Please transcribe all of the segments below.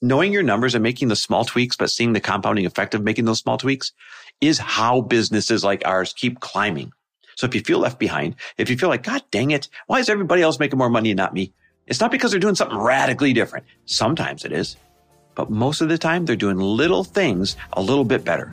knowing your numbers and making the small tweaks, but seeing the compounding effect of making those small tweaks is how businesses like ours keep climbing. So if you feel left behind, if you feel like, God dang it, why is everybody else making more money and not me? It's not because they're doing something radically different. Sometimes it is, but most of the time they're doing little things a little bit better.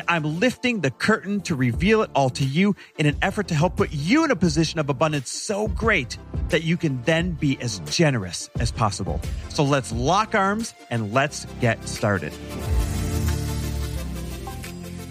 and I'm lifting the curtain to reveal it all to you in an effort to help put you in a position of abundance so great that you can then be as generous as possible. So let's lock arms and let's get started.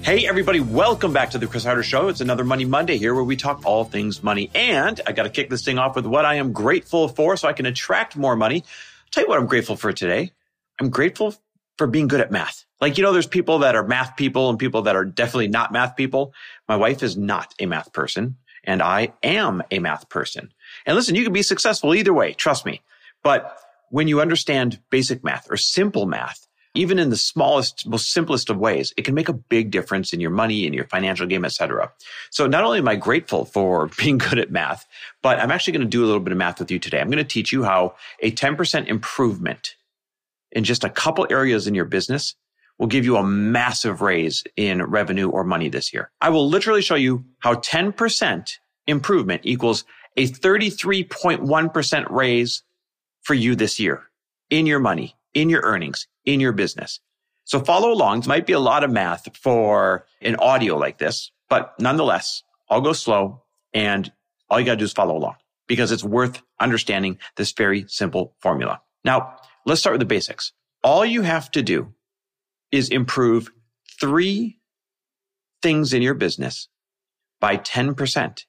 Hey, everybody, welcome back to the Chris Harder Show. It's another Money Monday here where we talk all things money. And I got to kick this thing off with what I am grateful for so I can attract more money. I'll tell you what I'm grateful for today. I'm grateful for being good at math. Like, you know, there's people that are math people and people that are definitely not math people. My wife is not a math person and I am a math person. And listen, you can be successful either way. Trust me. But when you understand basic math or simple math, even in the smallest, most simplest of ways, it can make a big difference in your money, in your financial game, etc. So not only am I grateful for being good at math, but I'm actually going to do a little bit of math with you today. I'm going to teach you how a 10% improvement in just a couple areas in your business will give you a massive raise in revenue or money this year. I will literally show you how 10% improvement equals a 33.1% raise for you this year in your money, in your earnings, in your business. So follow along. It might be a lot of math for an audio like this, but nonetheless, I'll go slow and all you got to do is follow along because it's worth understanding this very simple formula. Now, let's start with the basics. All you have to do is improve three things in your business by 10%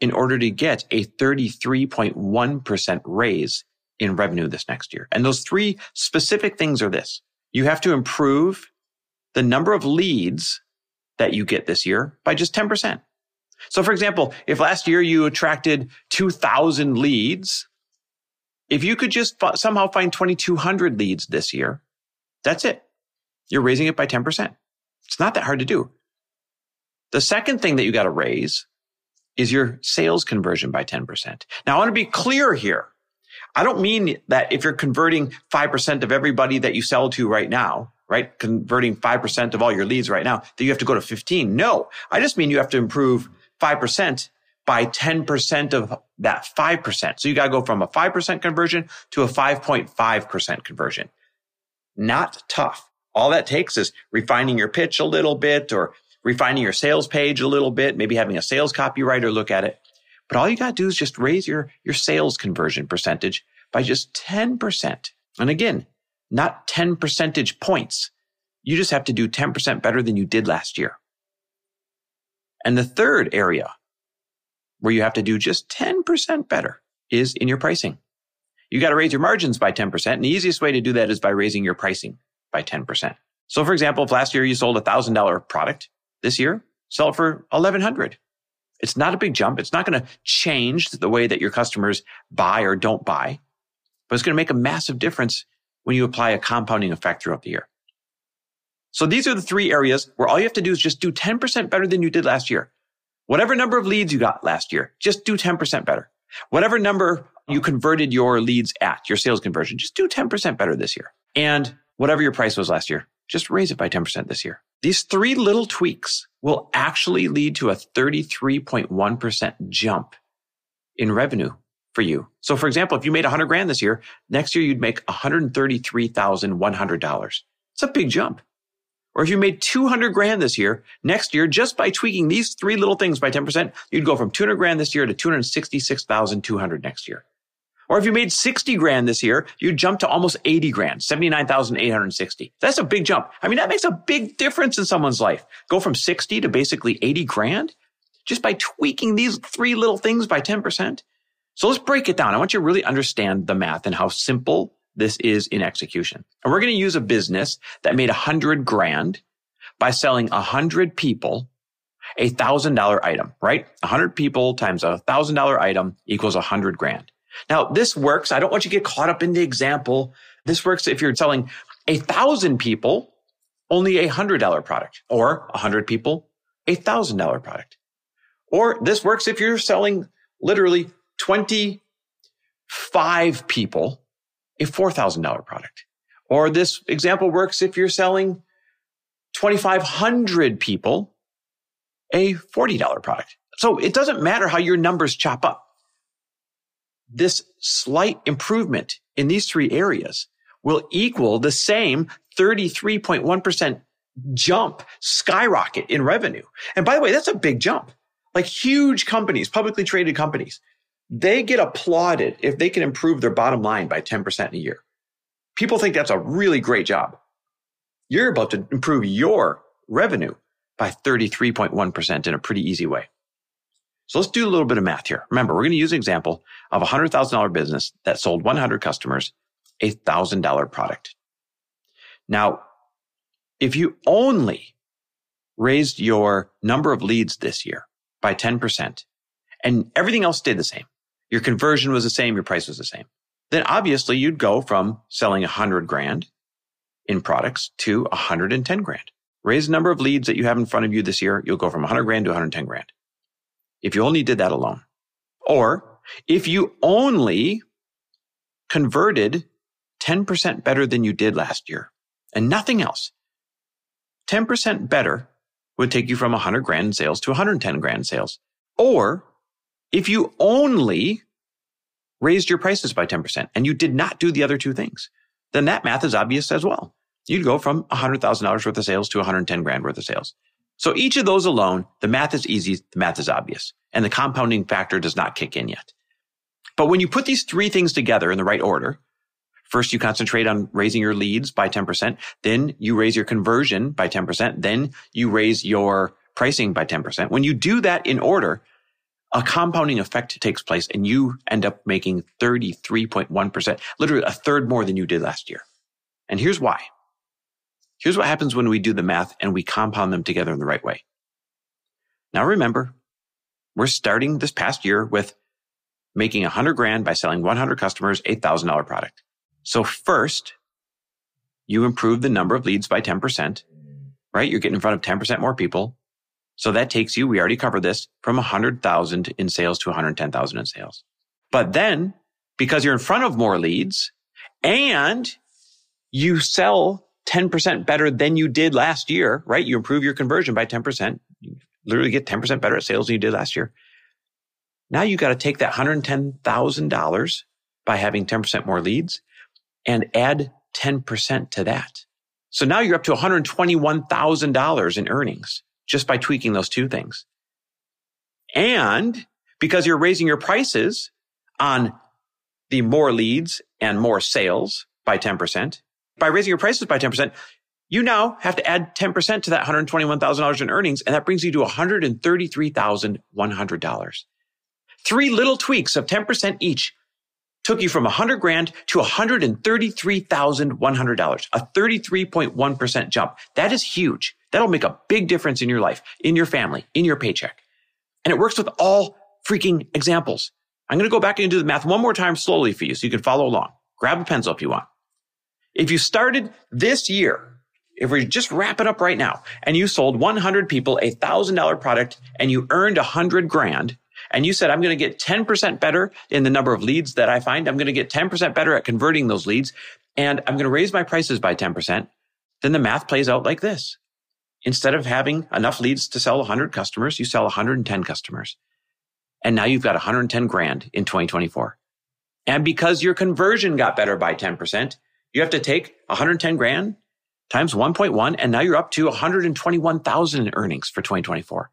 in order to get a 33.1% raise in revenue this next year. And those three specific things are this. You have to improve the number of leads that you get this year by just 10%. So for example, if last year you attracted 2000 leads, if you could just somehow find 2200 leads this year, that's it. You're raising it by 10%. It's not that hard to do. The second thing that you got to raise is your sales conversion by 10%. Now, I want to be clear here. I don't mean that if you're converting 5% of everybody that you sell to right now, right? Converting 5% of all your leads right now, that you have to go to 15. No, I just mean you have to improve 5% by 10% of that 5%. So you got to go from a 5% conversion to a 5.5% conversion. Not tough. All that takes is refining your pitch a little bit or refining your sales page a little bit, maybe having a sales copywriter look at it. But all you got to do is just raise your, your sales conversion percentage by just 10%. And again, not 10 percentage points. You just have to do 10% better than you did last year. And the third area where you have to do just 10% better is in your pricing. You got to raise your margins by 10%. And the easiest way to do that is by raising your pricing by 10%. So for example, if last year you sold a thousand dollar product, this year sell it for 1100. It's not a big jump. It's not going to change the way that your customers buy or don't buy, but it's going to make a massive difference when you apply a compounding effect throughout the year. So these are the three areas where all you have to do is just do 10% better than you did last year. Whatever number of leads you got last year, just do 10% better. Whatever number you converted your leads at, your sales conversion, just do 10% better this year. And whatever your price was last year, just raise it by 10% this year. These three little tweaks will actually lead to a 33.1% jump in revenue for you. So for example, if you made 100 grand this year, next year you'd make $133,100. It's a big jump. Or if you made 200 grand this year, next year, just by tweaking these three little things by 10%, you'd go from 200 grand this year to 266,200 next year. Or if you made 60 grand this year, you'd jump to almost 80 grand, 79,860. That's a big jump. I mean, that makes a big difference in someone's life. Go from 60 to basically 80 grand just by tweaking these three little things by 10%. So let's break it down. I want you to really understand the math and how simple this is in execution. And we're going to use a business that made a hundred grand by selling a hundred people a thousand dollar item, right? A hundred people times a thousand dollar item equals a hundred grand. Now this works. I don't want you to get caught up in the example. This works if you're selling a thousand people only a hundred dollar product or a hundred people a thousand dollar product. Or this works if you're selling literally 25 people a $4,000 product. Or this example works if you're selling 2,500 people a $40 product. So it doesn't matter how your numbers chop up. This slight improvement in these three areas will equal the same 33.1% jump, skyrocket in revenue. And by the way, that's a big jump. Like huge companies, publicly traded companies, they get applauded if they can improve their bottom line by 10% in a year. People think that's a really great job. You're about to improve your revenue by 33.1% in a pretty easy way. So let's do a little bit of math here. Remember, we're going to use an example of a $100,000 business that sold 100 customers a $1,000 product. Now, if you only raised your number of leads this year by 10% and everything else stayed the same, your conversion was the same, your price was the same. Then obviously you'd go from selling a hundred grand in products to 110 grand. Raise the number of leads that you have in front of you this year. You'll go from 100 grand to 110 grand. If you only did that alone. Or if you only converted 10% better than you did last year and nothing else, 10% better would take you from 100 grand in sales to 110 grand in sales. Or if you only raised your prices by 10% and you did not do the other two things, then that math is obvious as well. You'd go from $100,000 worth of sales to 110 grand worth of sales. So each of those alone, the math is easy, the math is obvious, and the compounding factor does not kick in yet. But when you put these three things together in the right order, first you concentrate on raising your leads by 10%, then you raise your conversion by 10%, then you raise your pricing by 10%. When you do that in order, a compounding effect takes place and you end up making 33.1%, literally a third more than you did last year. And here's why. Here's what happens when we do the math and we compound them together in the right way. Now remember, we're starting this past year with making 100 grand by selling 100 customers $8,000 product. So first, you improve the number of leads by 10%, right? You're getting in front of 10% more people. So that takes you, we already covered this, from 100,000 in sales to 110,000 in sales. But then because you're in front of more leads and you sell 10% better than you did last year, right? You improve your conversion by 10%. You literally get 10% better at sales than you did last year. Now you got to take that $110,000 by having 10% more leads and add 10% to that. So now you're up to $121,000 in earnings just by tweaking those two things. And because you're raising your prices on the more leads and more sales by 10%, by raising your prices by 10%, you now have to add 10% to that $121,000 in earnings. And that brings you to $133,100. Three little tweaks of 10% each took you from 100 grand to $133,100, a 33.1% jump. That is huge. That'll make a big difference in your life, in your family, in your paycheck. And it works with all freaking examples. I'm going to go back and do the math one more time slowly for you so you can follow along. Grab a pencil if you want. If you started this year, if we just wrap it up right now and you sold 100 people a thousand dollar product and you earned a hundred grand, and you said, I'm going to get 10% better in the number of leads that I find. I'm going to get 10% better at converting those leads and I'm going to raise my prices by 10%. Then the math plays out like this. Instead of having enough leads to sell 100 customers, you sell 110 customers. And now you've got 110 grand in 2024. And because your conversion got better by 10%, you have to take 110 grand times 1.1 and now you're up to 121,000 in earnings for 2024.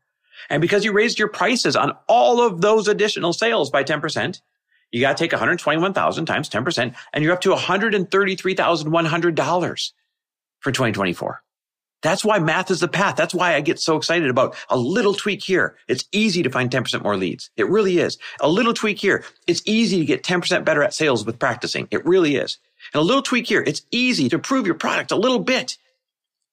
And because you raised your prices on all of those additional sales by 10%, you got to take 121,000 times 10% and you're up to $133,100 for 2024. That's why math is the path. That's why I get so excited about a little tweak here. It's easy to find 10% more leads. It really is. A little tweak here. It's easy to get 10% better at sales with practicing. It really is. And a little tweak here. It's easy to improve your product a little bit.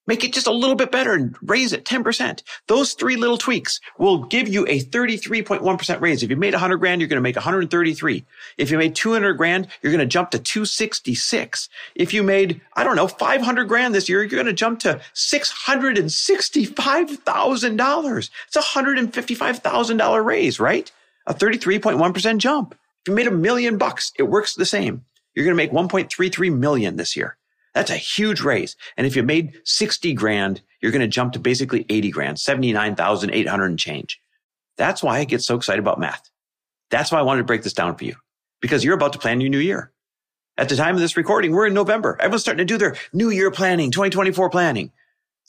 Make it just a little bit better and raise it 10%. Those three little tweaks will give you a 33.1% raise. If you made 100 grand, you're going to make 133. If you made 200 grand, you're going to jump to 266. If you made, I don't know, 500 grand this year, you're going to jump to $665,000. It's a $155,000 raise, right? A 33.1% jump. If you made a million bucks, it works the same. You're going to make 1.33 million this year. That's a huge raise. And if you made 60 grand, you're going to jump to basically 80 grand, 79,800 and change. That's why I get so excited about math. That's why I wanted to break this down for you because you're about to plan your new year. At the time of this recording, we're in November. Everyone's starting to do their new year planning, 2024 planning.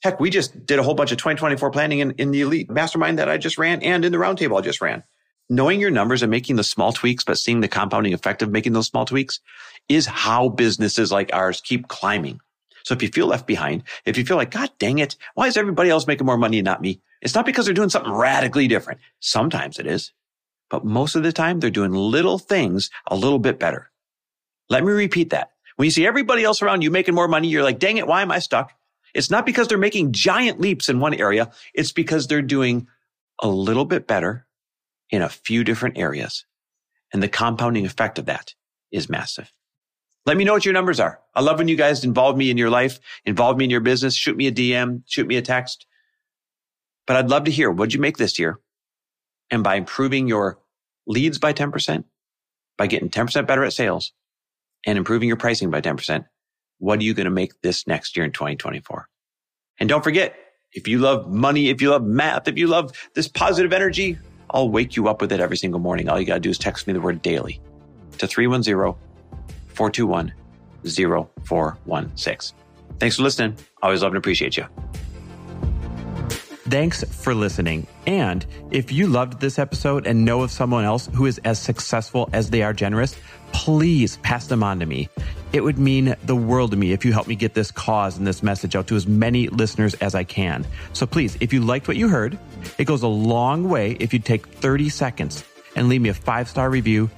Heck, we just did a whole bunch of 2024 planning in, in the elite mastermind that I just ran and in the roundtable I just ran. Knowing your numbers and making the small tweaks, but seeing the compounding effect of making those small tweaks is how businesses like ours keep climbing. So if you feel left behind, if you feel like, God dang it, why is everybody else making more money and not me? It's not because they're doing something radically different. Sometimes it is, but most of the time they're doing little things a little bit better. Let me repeat that. When you see everybody else around you making more money, you're like, dang it, why am I stuck? It's not because they're making giant leaps in one area. It's because they're doing a little bit better in a few different areas. And the compounding effect of that is massive. Let me know what your numbers are. I love when you guys involve me in your life, involve me in your business, shoot me a DM, shoot me a text. But I'd love to hear what'd you make this year? And by improving your leads by 10%, by getting 10% better at sales and improving your pricing by 10%, what are you going to make this next year in 2024? And don't forget, if you love money, if you love math, if you love this positive energy, I'll wake you up with it every single morning. All you got to do is text me the word daily to 310 421 0416. Thanks for listening. Always love and appreciate you. Thanks for listening. And if you loved this episode and know of someone else who is as successful as they are generous, please pass them on to me. It would mean the world to me if you help me get this cause and this message out to as many listeners as I can. So please, if you liked what you heard, it goes a long way if you take 30 seconds and leave me a five star review